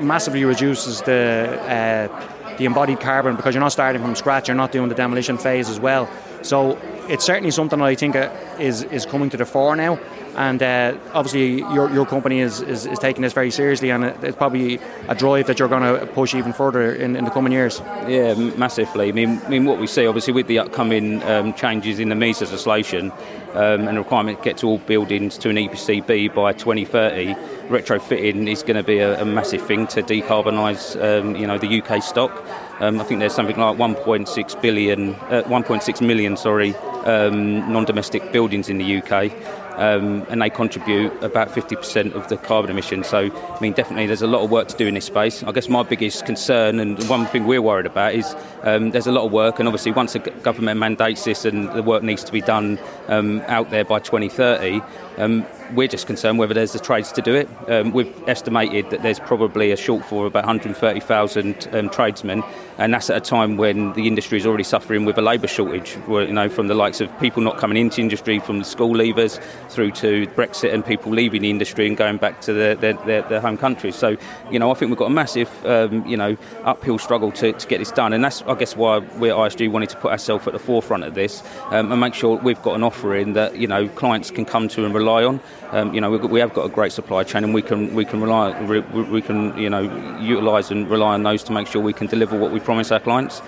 massively reduces the uh, the embodied carbon because you're not starting from scratch. You're not doing the demolition phase as well. So it's certainly something that I think uh, is is coming to the fore now and uh, obviously your, your company is, is, is, taking this very seriously and it's probably a drive that you're going to push even further in, in the coming years. Yeah, massively. I mean, I mean what we see obviously with the upcoming um, changes in the MEES legislation um, and the requirement to get to all buildings to an EPCB by 2030, retrofitting is going to be a, a massive thing to decarbonise um, you know, the UK stock. Um, I think there's something like 1.6 billion, uh, 1.6 million, sorry, um, non-domestic buildings in the UK um, and they contribute about 50% of the carbon emissions. So, I mean, definitely there's a lot of work to do in this space. I guess my biggest concern and one thing we're worried about is um, there's a lot of work, and obviously once the government mandates this and the work needs to be done um, out there by 2030. Um, we're just concerned whether there's the trades to do it. Um, we've estimated that there's probably a shortfall of about 130,000 um, tradesmen, and that's at a time when the industry is already suffering with a labour shortage. You know, from the likes of people not coming into industry, from the school leavers through to Brexit and people leaving the industry and going back to their, their, their, their home countries. So, you know, I think we've got a massive, um, you know, uphill struggle to, to get this done, and that's, I guess, why we at ISG wanted to put ourselves at the forefront of this um, and make sure we've got an offering that you know clients can come to and rely on um, you know, we have got a great supply chain, and we can we can rely we can you know utilise and rely on those to make sure we can deliver what we promise our clients.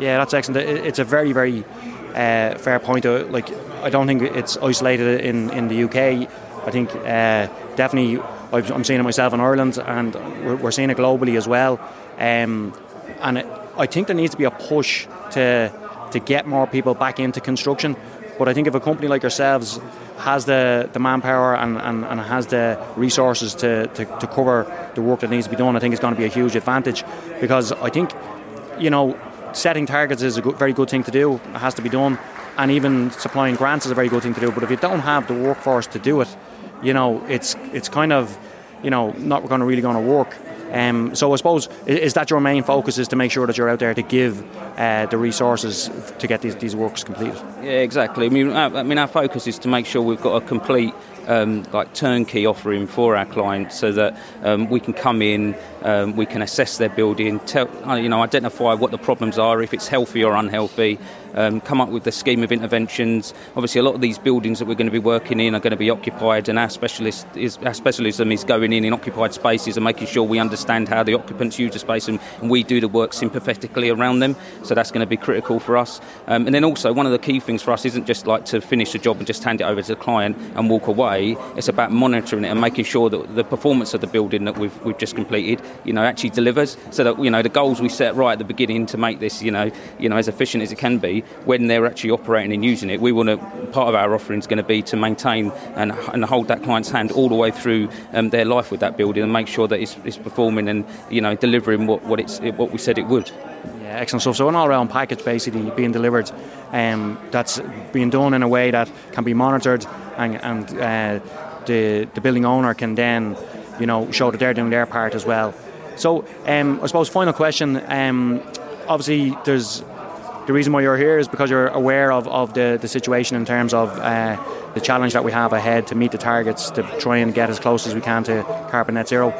Yeah, that's excellent. It's a very very uh, fair point. Uh, like, I don't think it's isolated in in the UK. I think uh, definitely I'm seeing it myself in Ireland, and we're, seeing it globally as well. Um, and I think there needs to be a push to to get more people back into construction. But I think if a company like yourselves has the, the manpower and, and, and has the resources to, to, to cover the work that needs to be done, I think it's going to be a huge advantage because I think, you know, setting targets is a good, very good thing to do. It has to be done. And even supplying grants is a very good thing to do. But if you don't have the workforce to do it, you know, it's it's kind of, you know, not going to really going to work. Um, so I suppose is that your main focus is to make sure that you're out there to give uh, the resources to get these, these works completed. Yeah, exactly. I mean, our, I mean, our focus is to make sure we've got a complete um, like turnkey offering for our clients, so that um, we can come in, um, we can assess their building, tell, uh, you know, identify what the problems are, if it's healthy or unhealthy, um, come up with the scheme of interventions. Obviously, a lot of these buildings that we're going to be working in are going to be occupied, and our specialist is our specialism is going in in occupied spaces and making sure we understand how the occupants use the space, and, and we do the work sympathetically around them. So that's going to be critical for us. Um, and then also, one of the key things for us isn't just like to finish the job and just hand it over to the client and walk away. It's about monitoring it and making sure that the performance of the building that we've, we've just completed, you know, actually delivers. So that you know the goals we set right at the beginning to make this, you know, you know, as efficient as it can be when they're actually operating and using it. We want to, part of our offering is going to be to maintain and, and hold that client's hand all the way through um, their life with that building and make sure that it's, it's performing and you know delivering what, what it's what we said it would. Yeah, excellent stuff. So an all-round package basically being delivered, um, that's being done in a way that can be monitored and, and uh, the the building owner can then you know show that they're doing their part as well. So um, I suppose final question. Um, obviously, there's the reason why you're here is because you're aware of, of the, the situation in terms of uh, the challenge that we have ahead to meet the targets to try and get as close as we can to carbon net zero.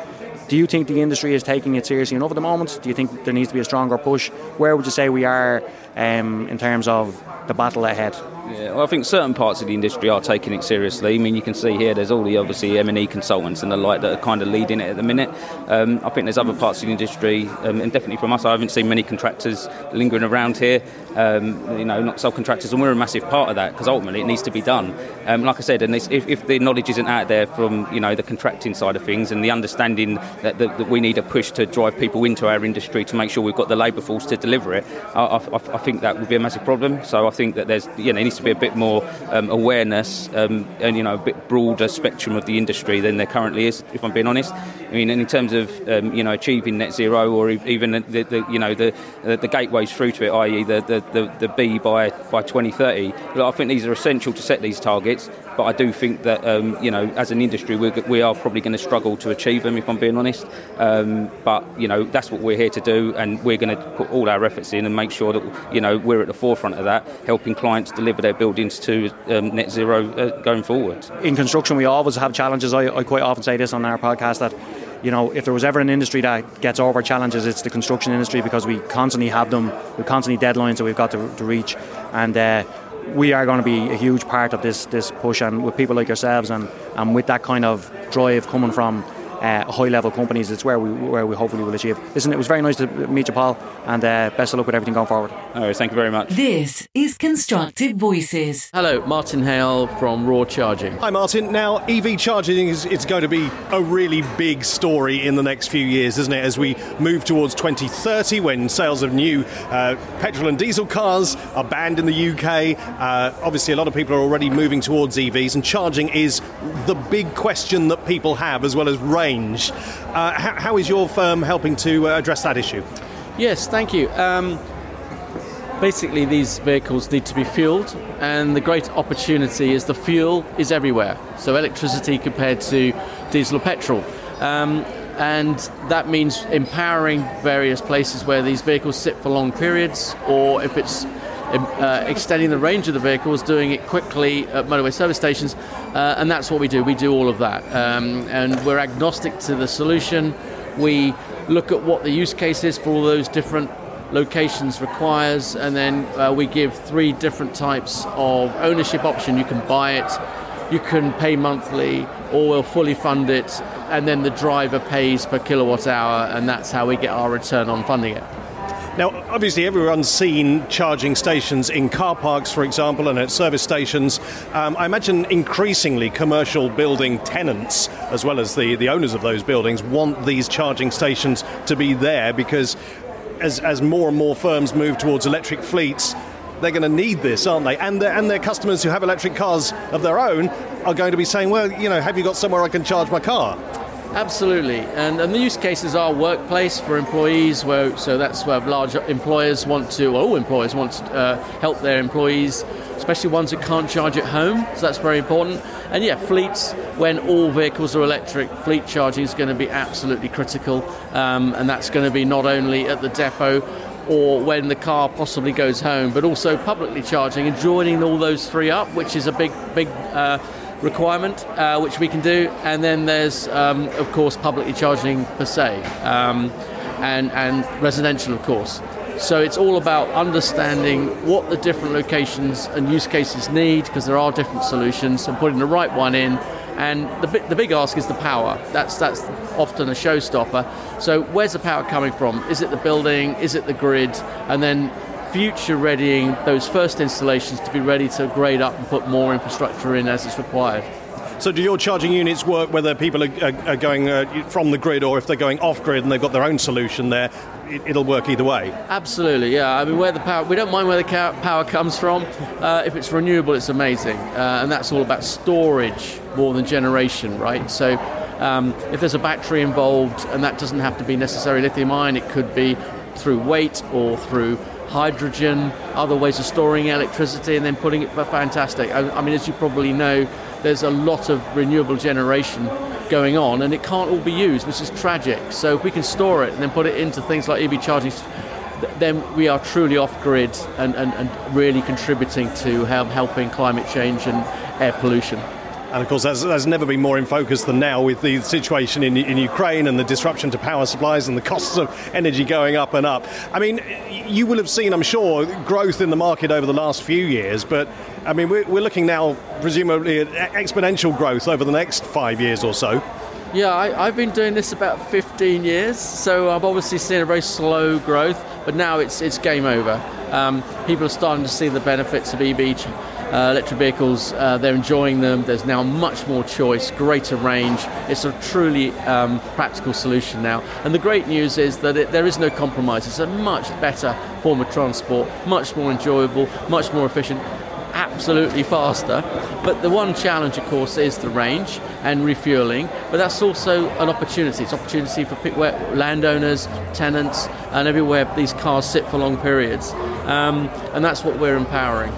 Do you think the industry is taking it seriously enough at the moment? Do you think there needs to be a stronger push? Where would you say we are um, in terms of the battle ahead? Yeah, well, I think certain parts of the industry are taking it seriously. I mean, you can see here there's all the obviously M&E consultants and the like that are kind of leading it at the minute. Um, I think there's other parts of the industry, um, and definitely from us, I haven't seen many contractors lingering around here. Um, you know, not subcontractors, and we're a massive part of that because ultimately it needs to be done. Um, like I said, and if, if, the knowledge isn't out there from you know the contracting side of things and the understanding that, that, that, we need a push to drive people into our industry to make sure we've got the labour force to deliver it, I, I, I, think that would be a massive problem. So I think that there's you know needs to be a bit more um, awareness um, and you know a bit broader spectrum of the industry than there currently is. If I'm being honest, I mean in terms of um, you know achieving net zero or even the, the you know the, the, the gateways through to it, i.e. the, the the, the B by, by 2030. I think these are essential to set these targets, but I do think that, um, you know, as an industry, we're, we are probably going to struggle to achieve them, if I'm being honest. Um, but, you know, that's what we're here to do, and we're going to put all our efforts in and make sure that, you know, we're at the forefront of that, helping clients deliver their buildings to um, net zero uh, going forward. In construction, we always have challenges. I, I quite often say this on our podcast that you know, if there was ever an industry that gets over challenges, it's the construction industry because we constantly have them, we constantly deadlines that we've got to, to reach, and uh, we are going to be a huge part of this this push. And with people like yourselves, and and with that kind of drive coming from uh, high level companies. It's where we where we hopefully will achieve. Listen, it was very nice to meet you, Paul, and uh, best of luck with everything going forward. All right, thank you very much. This is Constructive Voices. Hello, Martin Hale from Raw Charging. Hi, Martin. Now, EV charging is it's going to be a really big story in the next few years, isn't it? As we move towards 2030, when sales of new uh, petrol and diesel cars are banned in the UK. Uh, obviously, a lot of people are already moving towards EVs, and charging is the big question that people have, as well as range range. Uh, how, how is your firm helping to uh, address that issue? Yes, thank you. Um, basically, these vehicles need to be fueled, and the great opportunity is the fuel is everywhere. So, electricity compared to diesel or petrol. Um, and that means empowering various places where these vehicles sit for long periods, or if it's uh, extending the range of the vehicles, doing it quickly at motorway service stations, uh, and that's what we do. We do all of that, um, and we're agnostic to the solution. We look at what the use case is for all those different locations requires, and then uh, we give three different types of ownership option. You can buy it, you can pay monthly, or we'll fully fund it, and then the driver pays per kilowatt hour, and that's how we get our return on funding it. Now, obviously, everyone's seen charging stations in car parks, for example, and at service stations. Um, I imagine increasingly commercial building tenants, as well as the, the owners of those buildings, want these charging stations to be there because as, as more and more firms move towards electric fleets, they're going to need this, aren't they? And and their customers who have electric cars of their own are going to be saying, well, you know, have you got somewhere I can charge my car? Absolutely, and, and the use cases are workplace for employees, where so that's where large employers want to, well, all employers want to uh, help their employees, especially ones that can't charge at home. So that's very important. And yeah, fleets when all vehicles are electric, fleet charging is going to be absolutely critical, um, and that's going to be not only at the depot or when the car possibly goes home, but also publicly charging and joining all those three up, which is a big, big. Uh, requirement, uh, which we can do, and then there's, um, of course, publicly charging per se, um, and, and residential, of course. So it's all about understanding what the different locations and use cases need, because there are different solutions, and putting the right one in. And the, the big ask is the power. That's that's often a showstopper. So where's the power coming from? Is it the building? Is it the grid? And then future readying those first installations to be ready to grade up and put more infrastructure in as it's required. So, do your charging units work whether people are, are, are going uh, from the grid or if they're going off grid and they've got their own solution there? It, will work either way. Absolutely, yeah. I mean, where the power, we don't mind where the power comes from. Uh, if it's renewable, it's amazing, uh, and that's all about storage more than generation, right? So, um, if there's a battery involved, and that doesn't have to be necessarily lithium ion, it could be through weight or through hydrogen, other ways of storing electricity and then putting it for fantastic. I, I mean, as you probably know, there's a lot of renewable generation going on and it can't all be used, which is tragic. So if we can store it and then put it into things like EV charging then we are truly off grid and, and, and really contributing to help, helping climate change and air pollution. And of course, that's, that's never been more in focus than now with the situation in, in Ukraine and the disruption to power supplies and the costs of energy going up and up. I mean, you will have seen, I'm sure, growth in the market over the last few years, but I mean, we're, we're looking now, presumably, at exponential growth over the next five years or so. Yeah, I, have been doing this about 15 years, so I've obviously seen a very slow growth, but now it's, it's game over. Um, people are starting to see the benefits of EV uh, electric vehicles, uh, they're enjoying them. There's now much more choice, greater range. It's a truly um, practical solution now. And the great news is that it, there is no compromise. It's a much better form of transport, much more enjoyable, much more efficient absolutely faster. But the one challenge, of course, is the range and refueling. But that's also an opportunity. It's opportunity for landowners, tenants, and everywhere these cars sit for long periods. Um, and that's what we're empowering.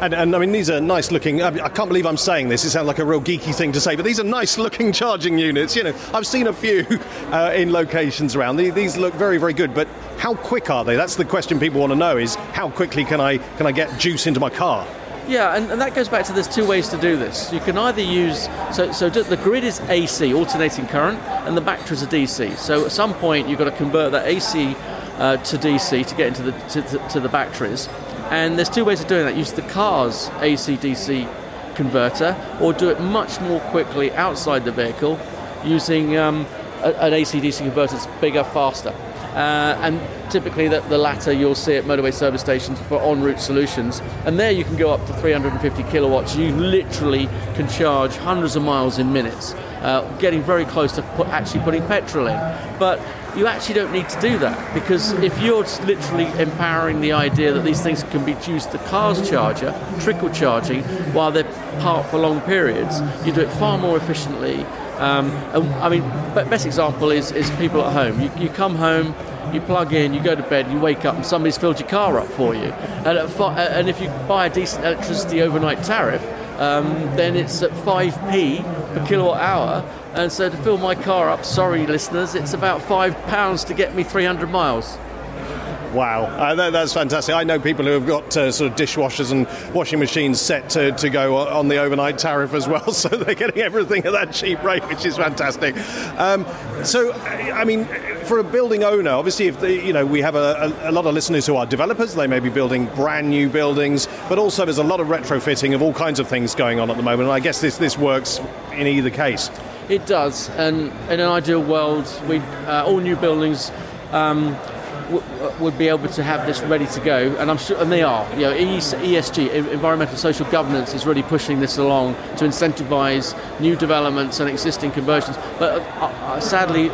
And, and, I mean, these are nice looking. I, I, can't believe I'm saying this. It sounds like a real geeky thing to say, but these are nice looking charging units. You know, I've seen a few *laughs* uh, in locations around. These look very, very good. But how quick are they? That's the question people want to know: is how quickly can I can I get juice into my car? Yeah, and, and that goes back to there's two ways to do this. You can either use so so the grid is AC, alternating current, and the batteries are DC. So at some point you've got to convert that AC uh, to DC to get into the to, to, to the batteries. And there's two ways of doing that. Use the car's AC/DC converter, or do it much more quickly outside the vehicle using um, an AC/DC converter that's bigger, faster. Uh, and typically the, the, latter you'll see at motorway service stations for en route solutions. And there you can go up to 350 kilowatts. You literally can charge hundreds of miles in minutes, uh, getting very close to put, actually putting petrol in. But you actually don't need to do that because if you're literally empowering the idea that these things can be used the car's charger, trickle charging, while they're parked for long periods, you do it far more efficiently. Um, and, I mean, best example is, is people at home. You, you come home, you plug in, you go to bed, you wake up, and somebody's filled your car up for you. And, and if you buy a decent electricity overnight tariff, um, then it's at 5p per kilowatt hour. And so to fill my car up, sorry listeners, it's about five pounds to get me 300 miles. Wow, uh, that, that's fantastic. I know people who have got uh, sort of dishwashers and washing machines set to, to go on the overnight tariff as well, *laughs* so they're getting everything at that cheap rate, which is fantastic. Um, so, I mean, for a building owner, obviously, if the, you know we have a, a, a, lot of listeners who are developers, they may be building brand new buildings, but also there's a lot of retrofitting of all kinds of things going on at the moment. And I guess this this works in either case. It does, and in an ideal world, we uh, all new buildings. Um, w- would be able to have this ready to go, and I'm sure, and they are. You know, ESG, environmental social governance, is really pushing this along to incentivise new developments and existing conversions. But uh, uh, sadly,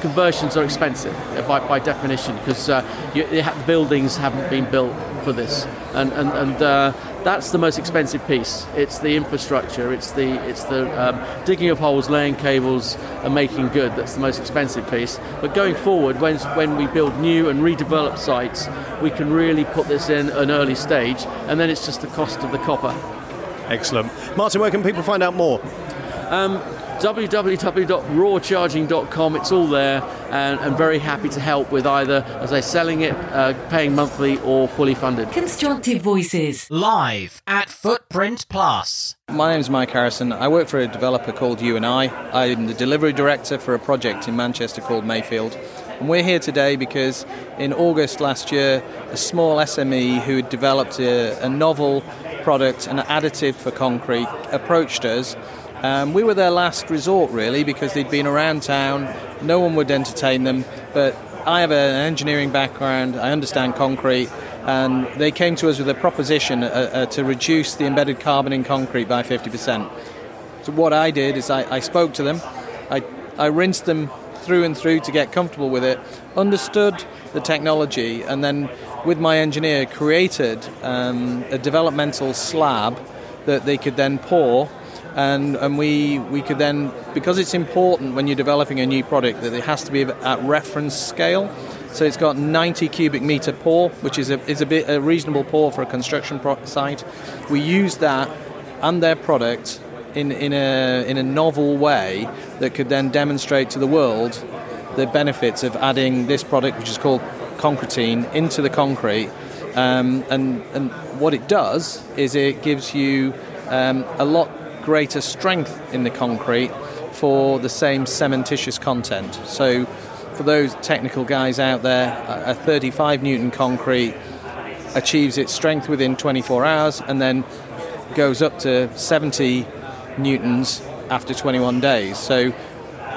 conversions are expensive by, by definition because uh, the buildings haven't been built for this, and and and uh, that's the most expensive piece. It's the infrastructure. It's the it's the um, digging of holes, laying cables, and making good. That's the most expensive piece. But going forward, when when we build new and redevelop sites, we can really put this in an early stage, and then it's just the cost of the copper. Excellent, Martin. Where can people find out more? Um, www.rawcharging.com. It's all there, and I'm very happy to help with either, as I selling it, uh, paying monthly, or fully funded. Constructive Voices live at Footprint Plus. My name is Mike Harrison. I work for a developer called U+I. I'm the delivery director for a project in Manchester called Mayfield. And we're here today because in August last year, a small SME who had developed a, a novel product, an additive for concrete, approached us um, we were their last resort, really, because they'd been around town. No one would entertain them. But I have an engineering background, I understand concrete, and they came to us with a proposition uh, uh, to reduce the embedded carbon in concrete by 50%. So, what I did is I, I spoke to them, I, I rinsed them through and through to get comfortable with it, understood the technology, and then with my engineer created um, a developmental slab that they could then pour and and we we could then because it's important when you're developing a new product that it has to be at reference scale. So it's got 90 cubic meter pour, which is a is a bit a reasonable pour for a construction pro- site. We use that and their product in in a in a novel way that could then demonstrate to the world the benefits of adding this product, which is called concretene into the concrete. Um, and, and what it does is it gives you um, a lot greater strength in the concrete for the same cementitious content. So, for those technical guys out there, a 35 newton concrete achieves its strength within 24 hours and then goes up to 70 newtons after 21 days. So,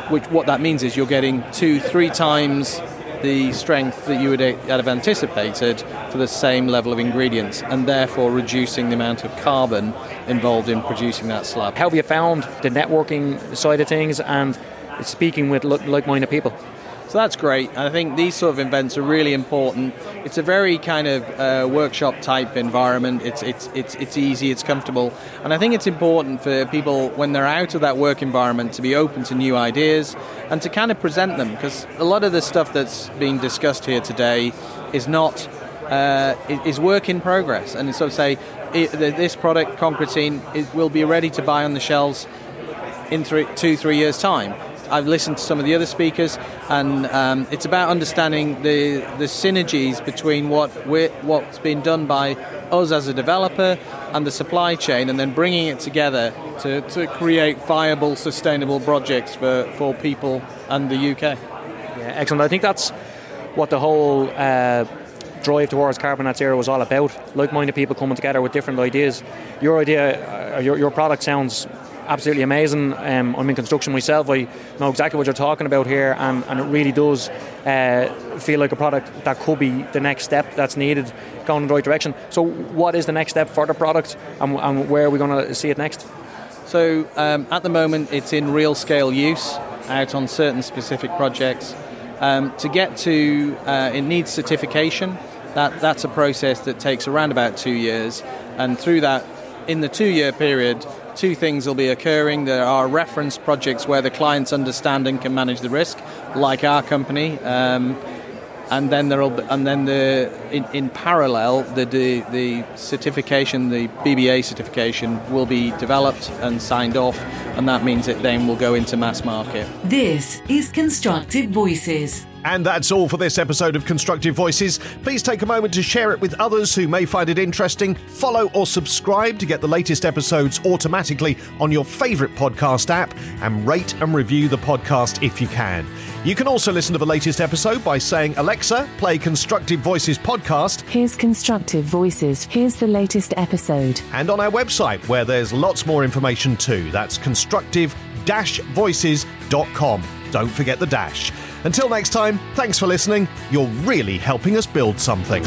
which, what that means is you're getting two, three times the strength that you would eh, have anticipated for the same level of ingredients and therefore reducing the amount of carbon involved in producing that slab. How have you found the networking side of things and speaking with like minded people? So that's great. I think these sort of events are really important. It's a very kind of uh, workshop type environment. It's, it's, it's, it's easy, it's comfortable. And I think it's important for people when they're out of that work environment to be open to new ideas and to kind of present them because a lot of the stuff that's being discussed here today is not uh, is work in progress. And so say this product, Concretene, will be ready to buy on the shelves in three, two, three years' time. I've listened to some of the other speakers, and um, it's about understanding the the synergies between what what's been done by us as a developer and the supply chain, and then bringing it together to, to create viable, sustainable projects for, for people and the UK. Yeah, excellent. I think that's what the whole uh, drive towards carbon net zero was all about. Like-minded people coming together with different ideas. Your idea, uh, your, your product sounds absolutely amazing. Um, I'm in construction myself. I know exactly what you're talking about here, and, and it really does uh, feel like a product that could be the next step that's needed going in the right direction. So, what is the next step for the product, and, and where are we going to see it next? So, um, at the moment, it's in real scale use out on certain specific projects. Um, to get to, uh, it needs certification. That, that's a process that takes around about two years, and through that, in the two year period, two things will be occurring. There are reference projects where the client's understanding can manage the risk, like our company. Um, and then there will, and then the in, in parallel, the, the, the certification, the BBA certification, will be developed and signed off, and that means it then will go into mass market. This is Constructive Voices. And that's all for this episode of Constructive Voices. Please take a moment to share it with others who may find it interesting. Follow or subscribe to get the latest episodes automatically on your favourite podcast app and rate and review the podcast if you can. You can also listen to the latest episode by saying, Alexa, play Constructive Voices podcast. Here's Constructive Voices. Here's the latest episode. And on our website, where there's lots more information too. That's constructive voices.com. Don't forget the dash. Until next time, thanks for listening. You're really helping us build something.